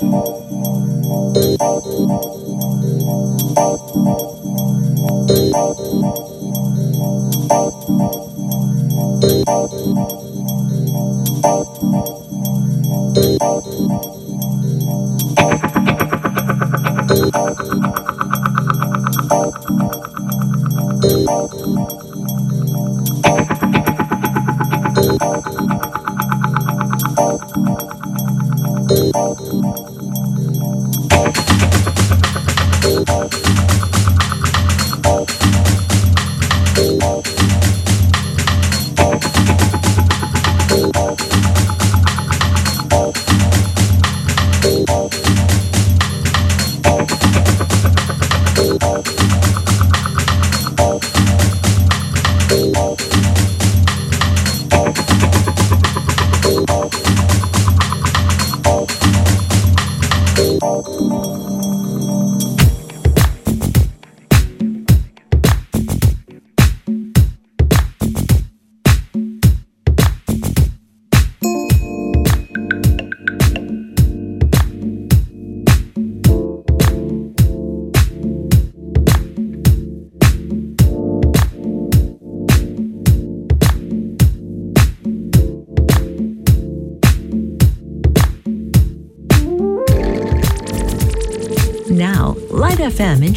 FM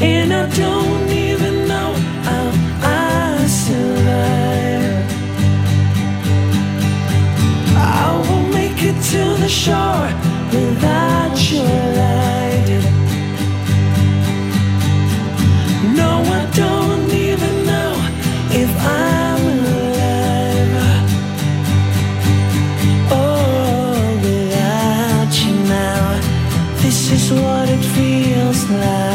And I don't even know how I survive. I will make it to the shore without your light. No, I don't even know if I'm alive. Oh, without you now, this is what it feels like.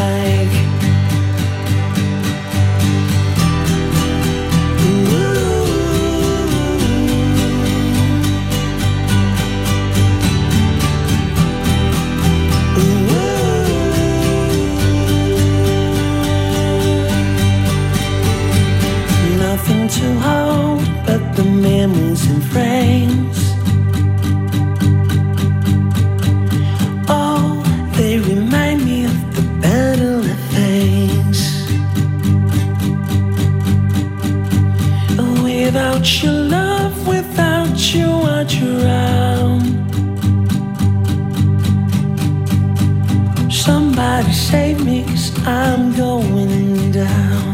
Frames. Oh, they remind me of the better things. Without your love, without you, I drown. Somebody save me, cause I'm going down.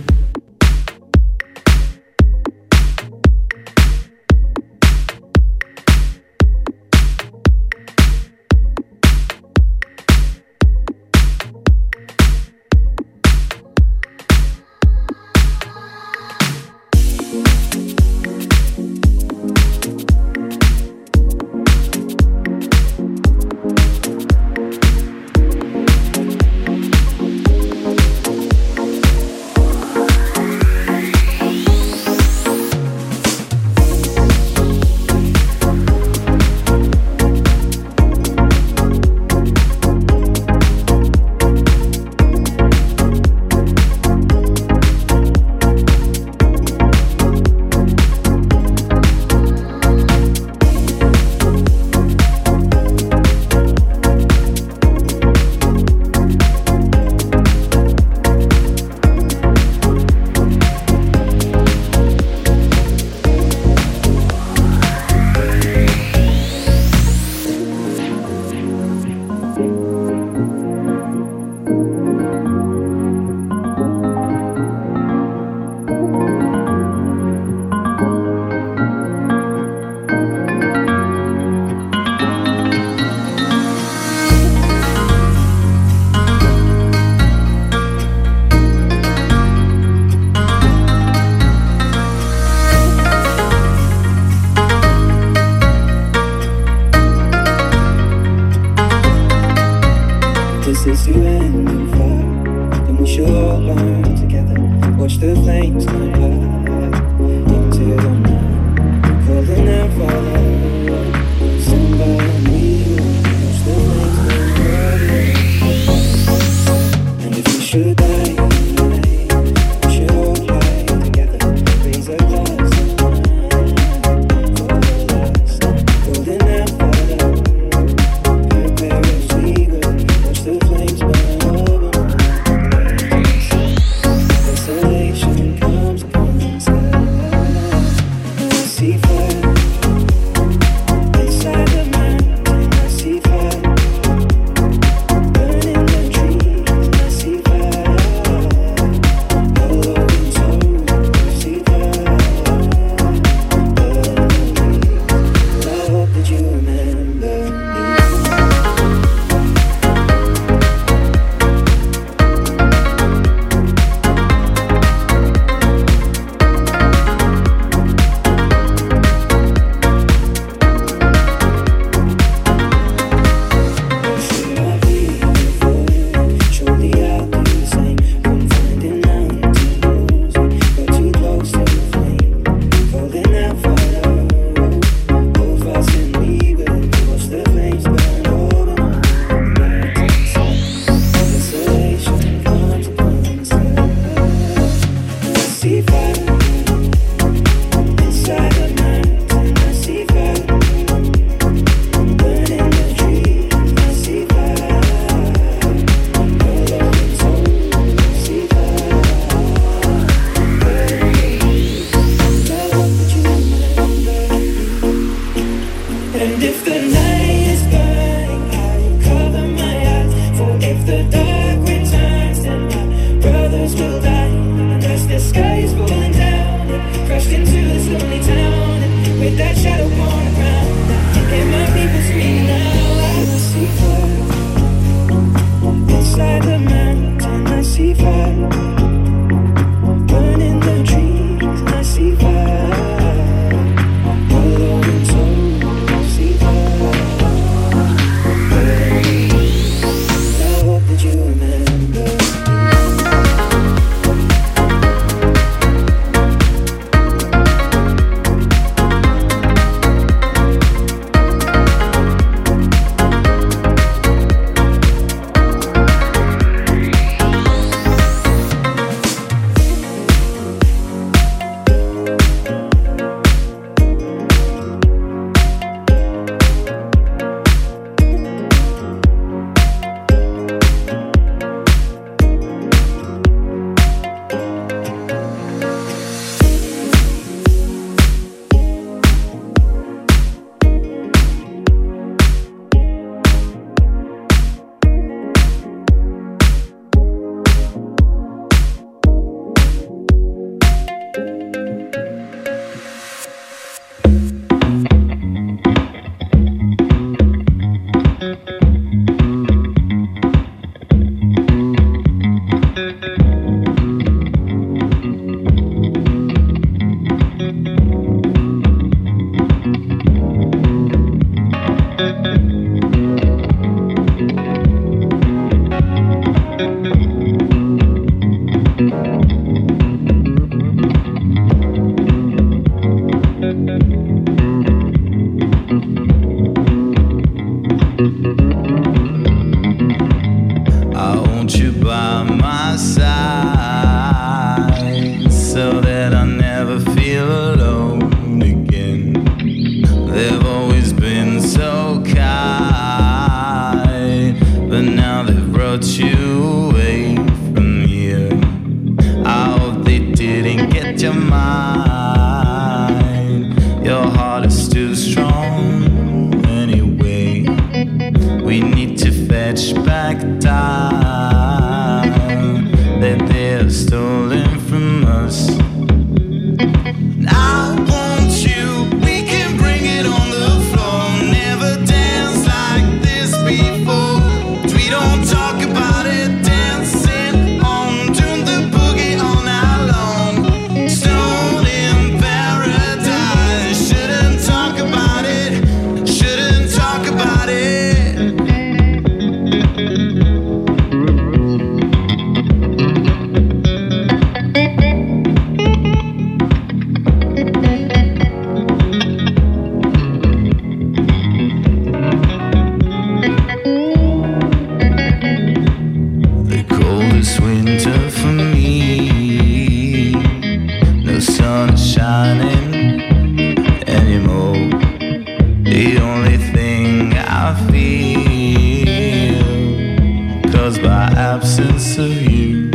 by absence of you.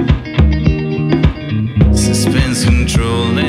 Suspense control.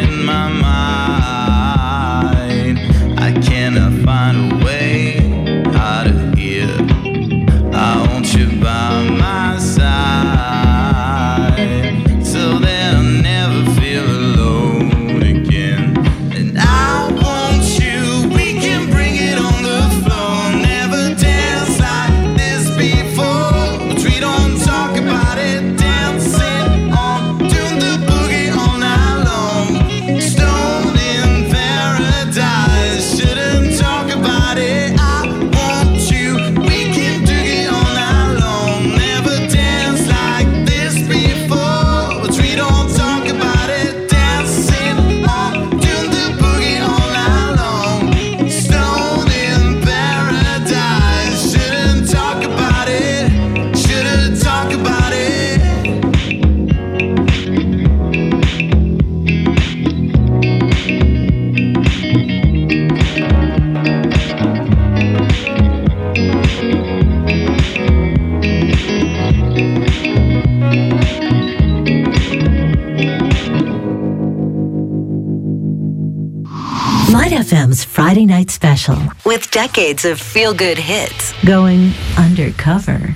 Special with decades of feel good hits going undercover.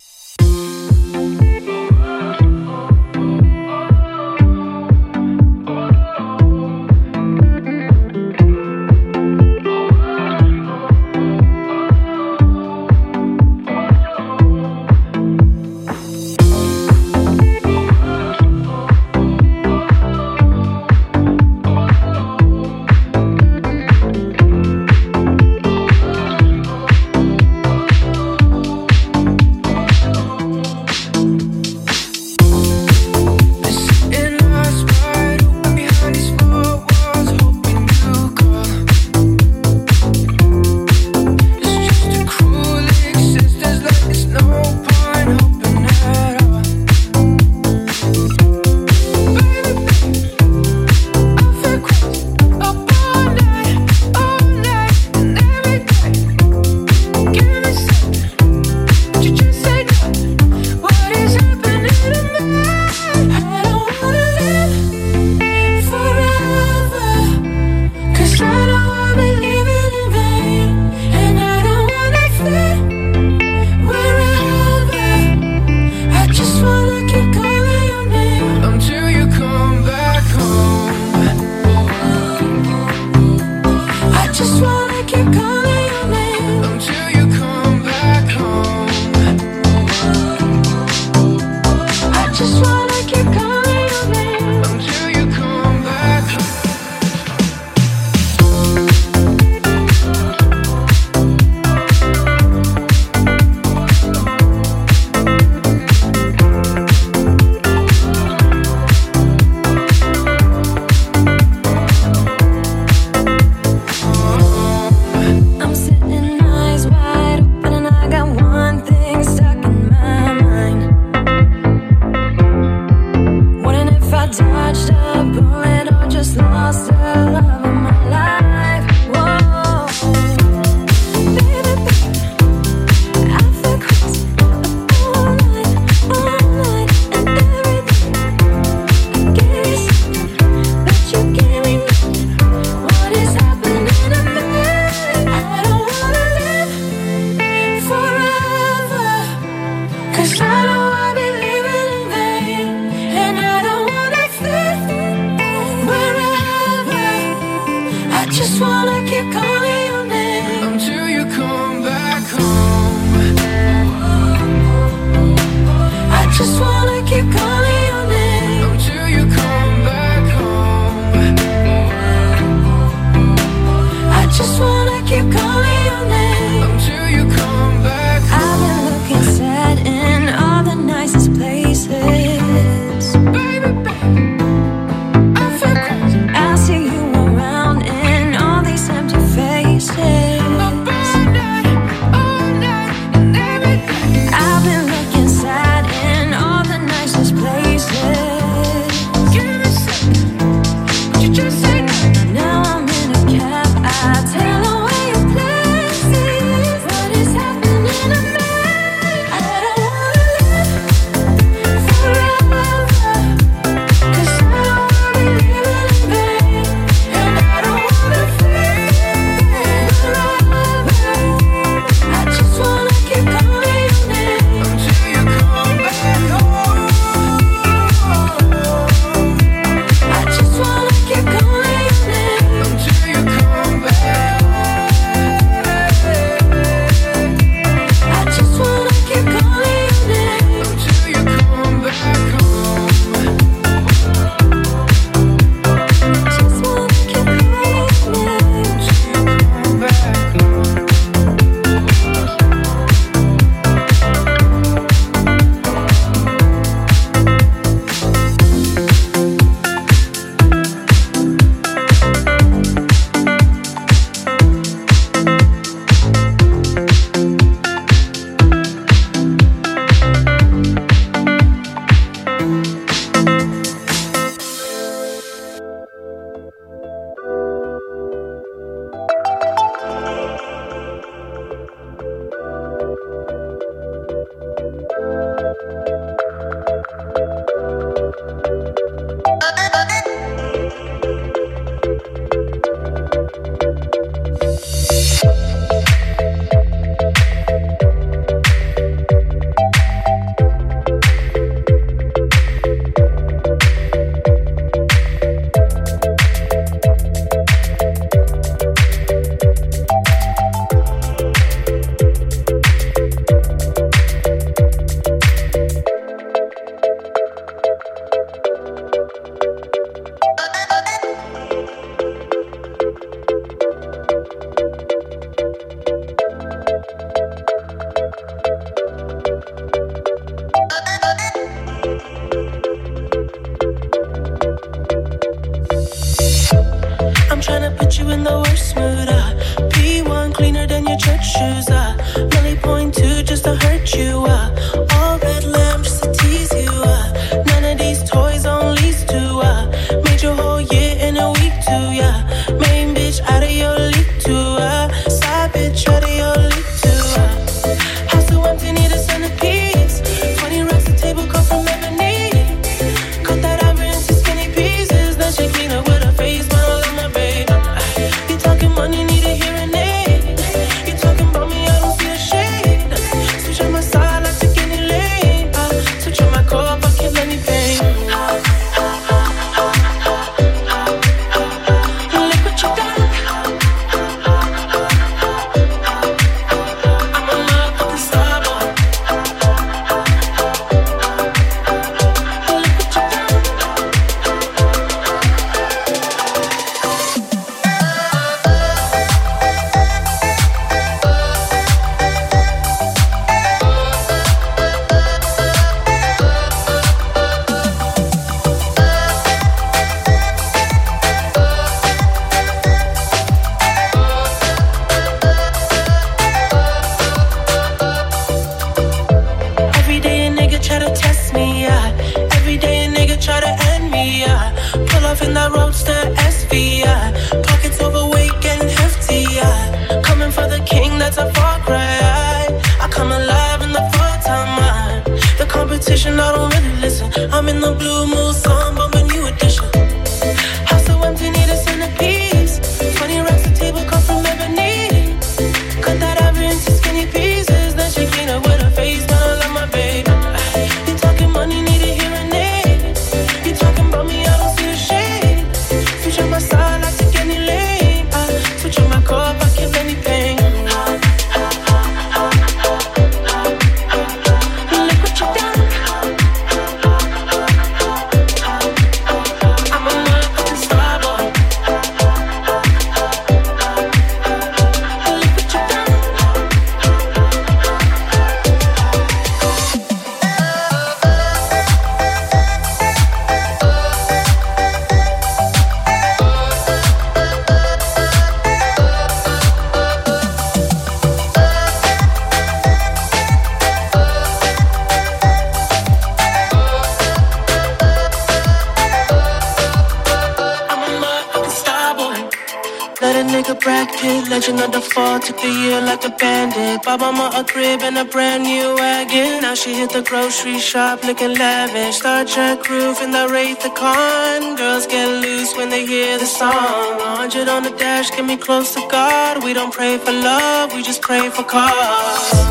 My mama a crib and a brand new wagon. Now she hit the grocery shop looking lavish. Star Trek roof and the rate the con. Girls get loose when they hear the song. 100 on the dash, get me close to God. We don't pray for love, we just pray for cause.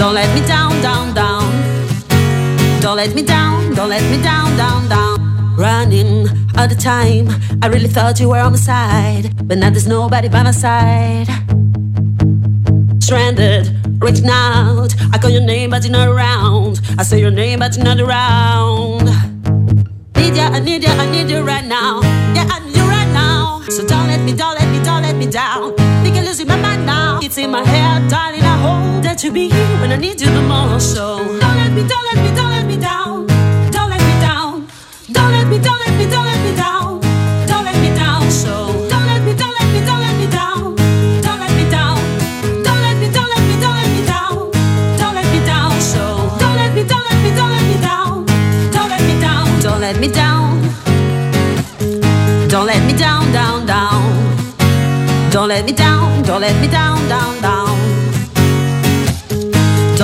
Don't let me down, down, down. Don't let me down, don't let me down, down, down. Running all the time, I really thought you were on my side, but now there's nobody by my side. Stranded, reaching out, I call your name but you're not around. I say your name but you're not around. Need ya, I need ya, I need you right now. Yeah, I need you right now. So don't let me, don't let me, don't let me down. Think I'm losing my mind now. It's in my head, darling. I hope you be here when I need you the most. So don't let me, don't let me, don't let me down. Don't let me down. Don't let me, don't let me, don't let me down. Don't let me down. So don't let me, don't let me, don't let me down. Don't let me down. Don't let me, don't let me, don't let me down. Don't let me down. So don't let me, don't let me, don't let me down. Don't let me down. Don't let me down. Don't let me down, down, down. Don't let me down, don't let me down, down, down.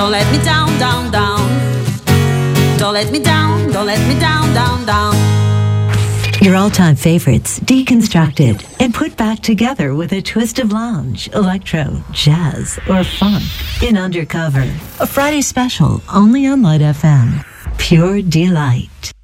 Don't let me down, down, down. Don't let me down, don't let me down, down, down. Your all time favorites deconstructed and put back together with a twist of lounge, electro, jazz, or funk in Undercover. A Friday special only on Light FM. Pure delight.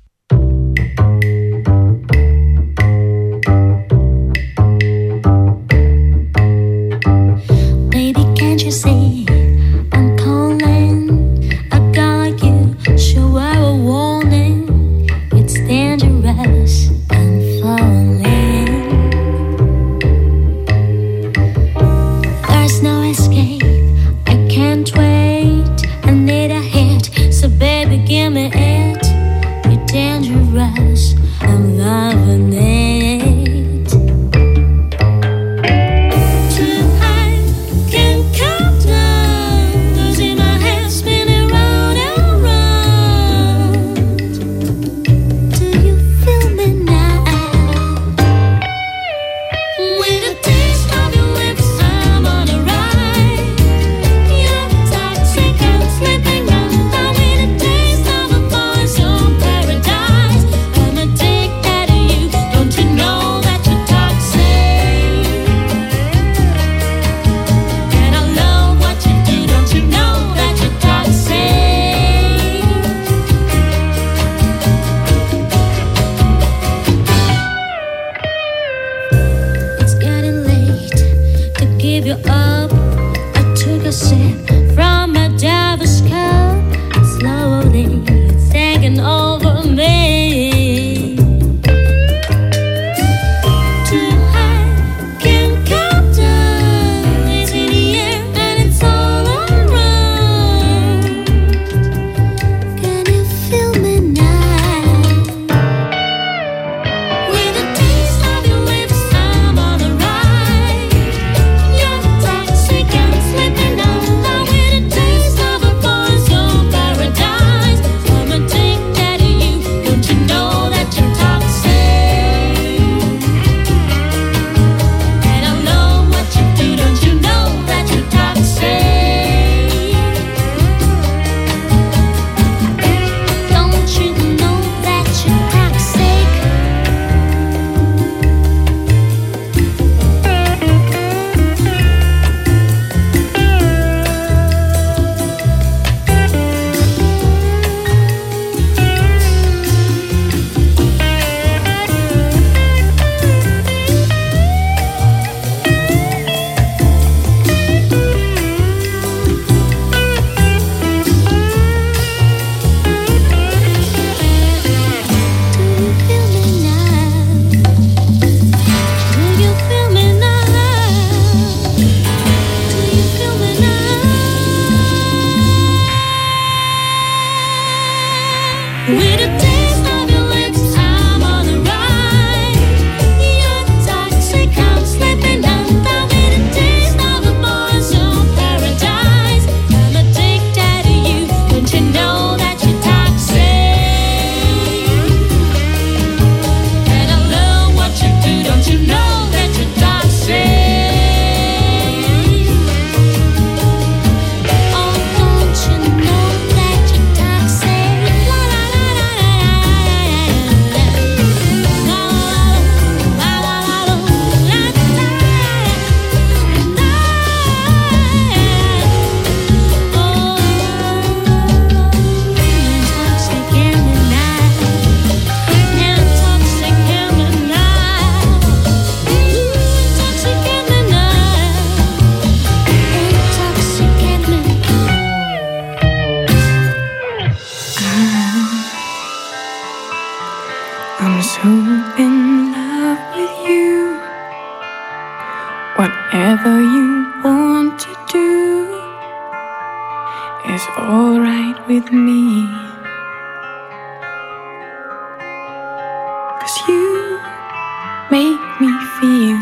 make me feel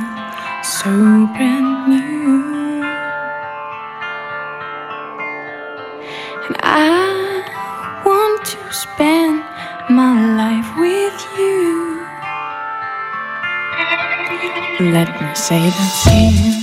so brand new. And I want to spend my life with you. Let me say the same.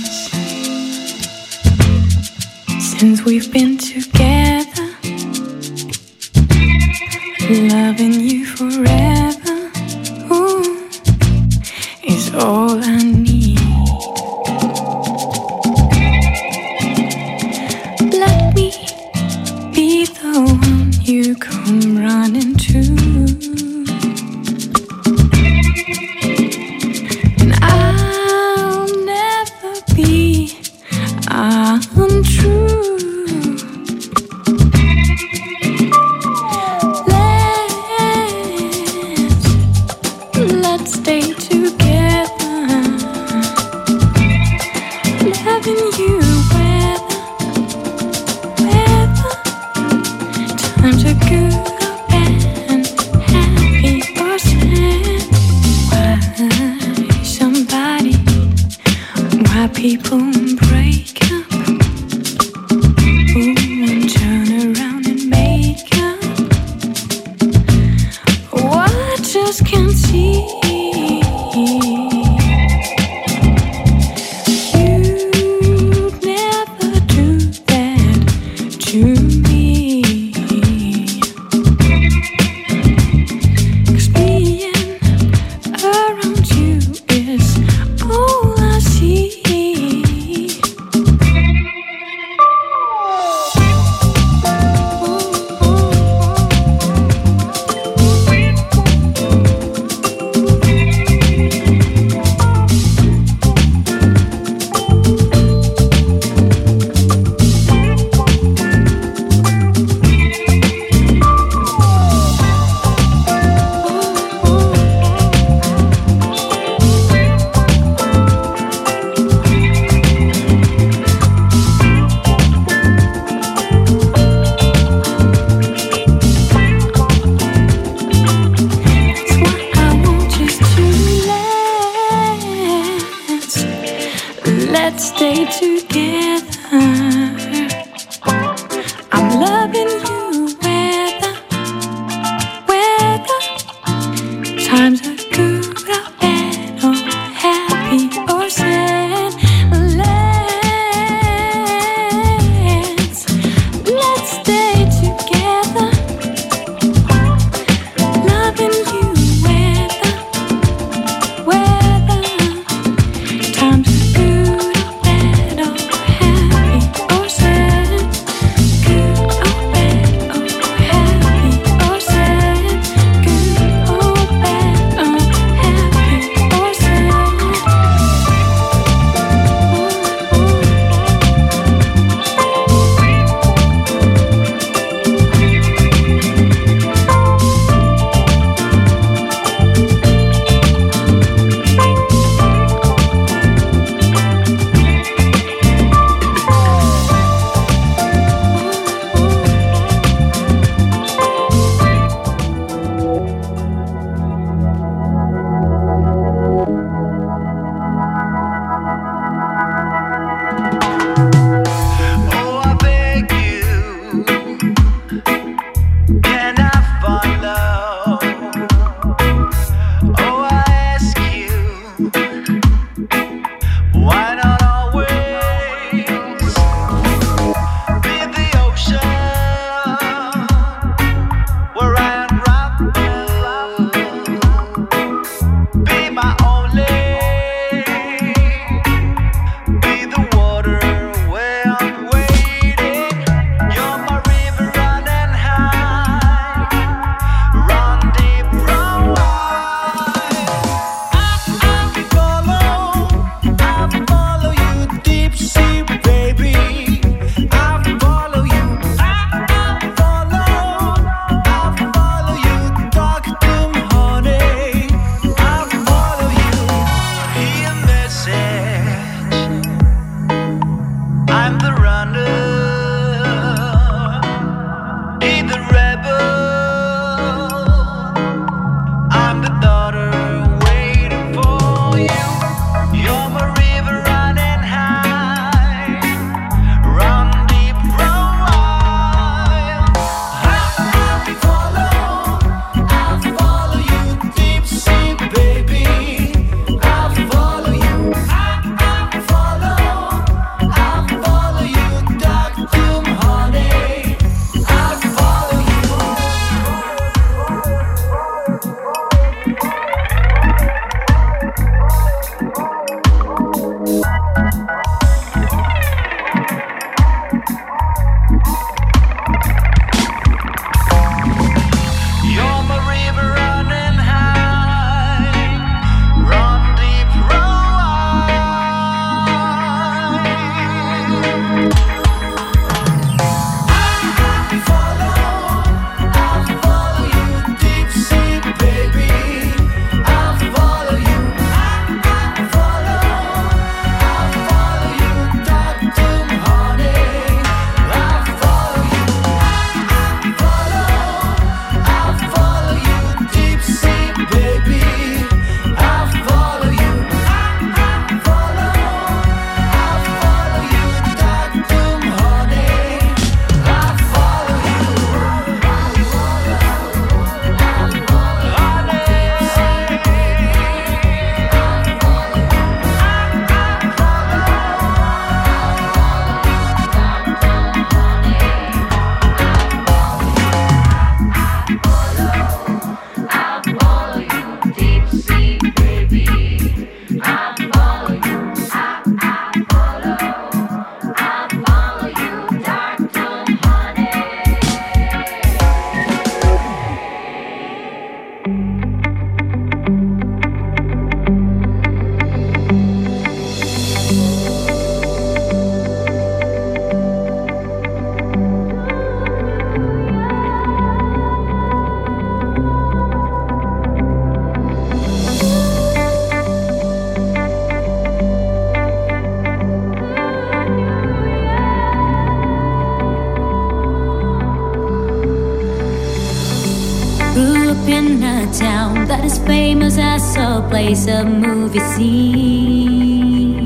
a movie scene.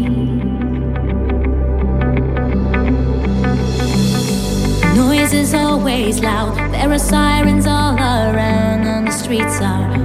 Noise is always loud, there are sirens all around, and the streets are.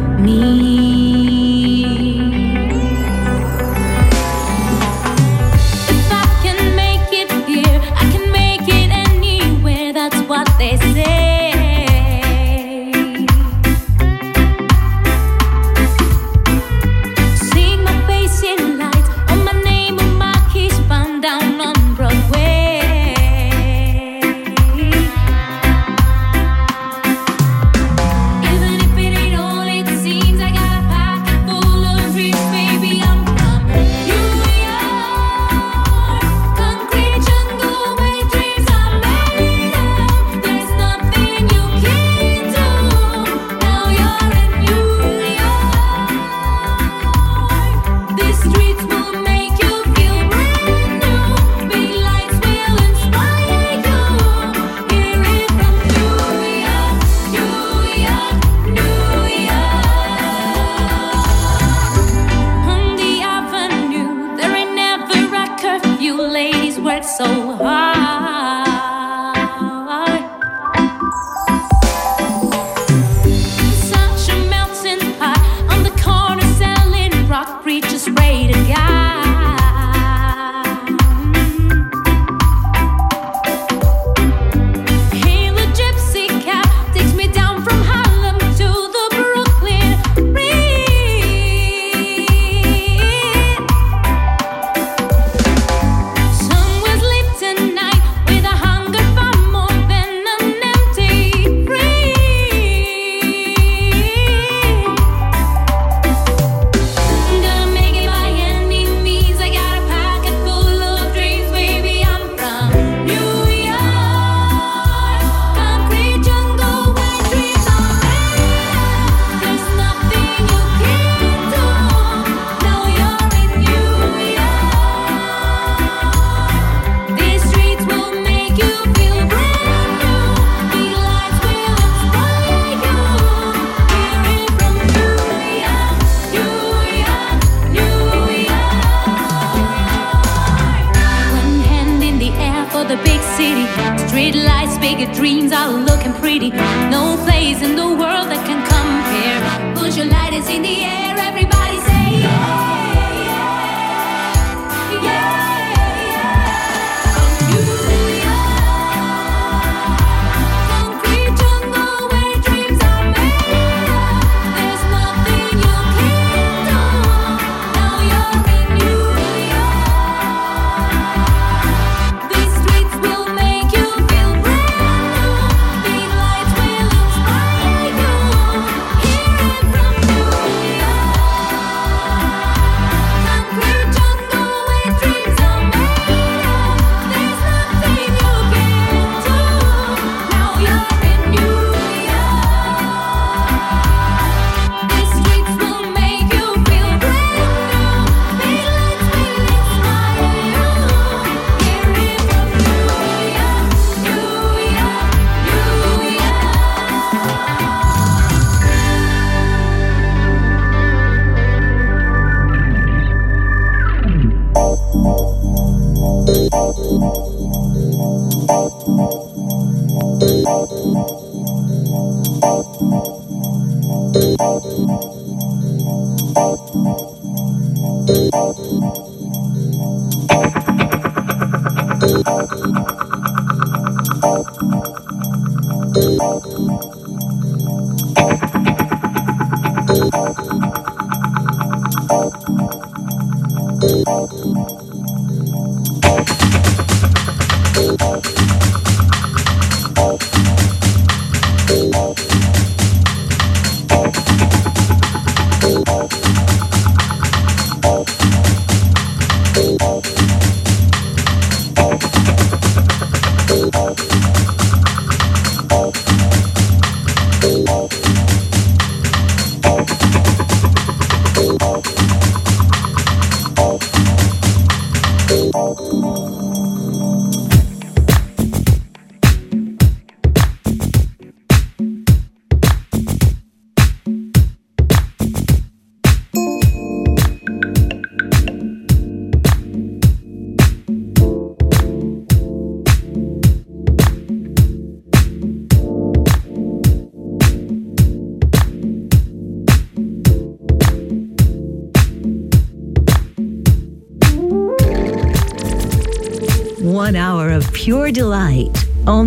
Música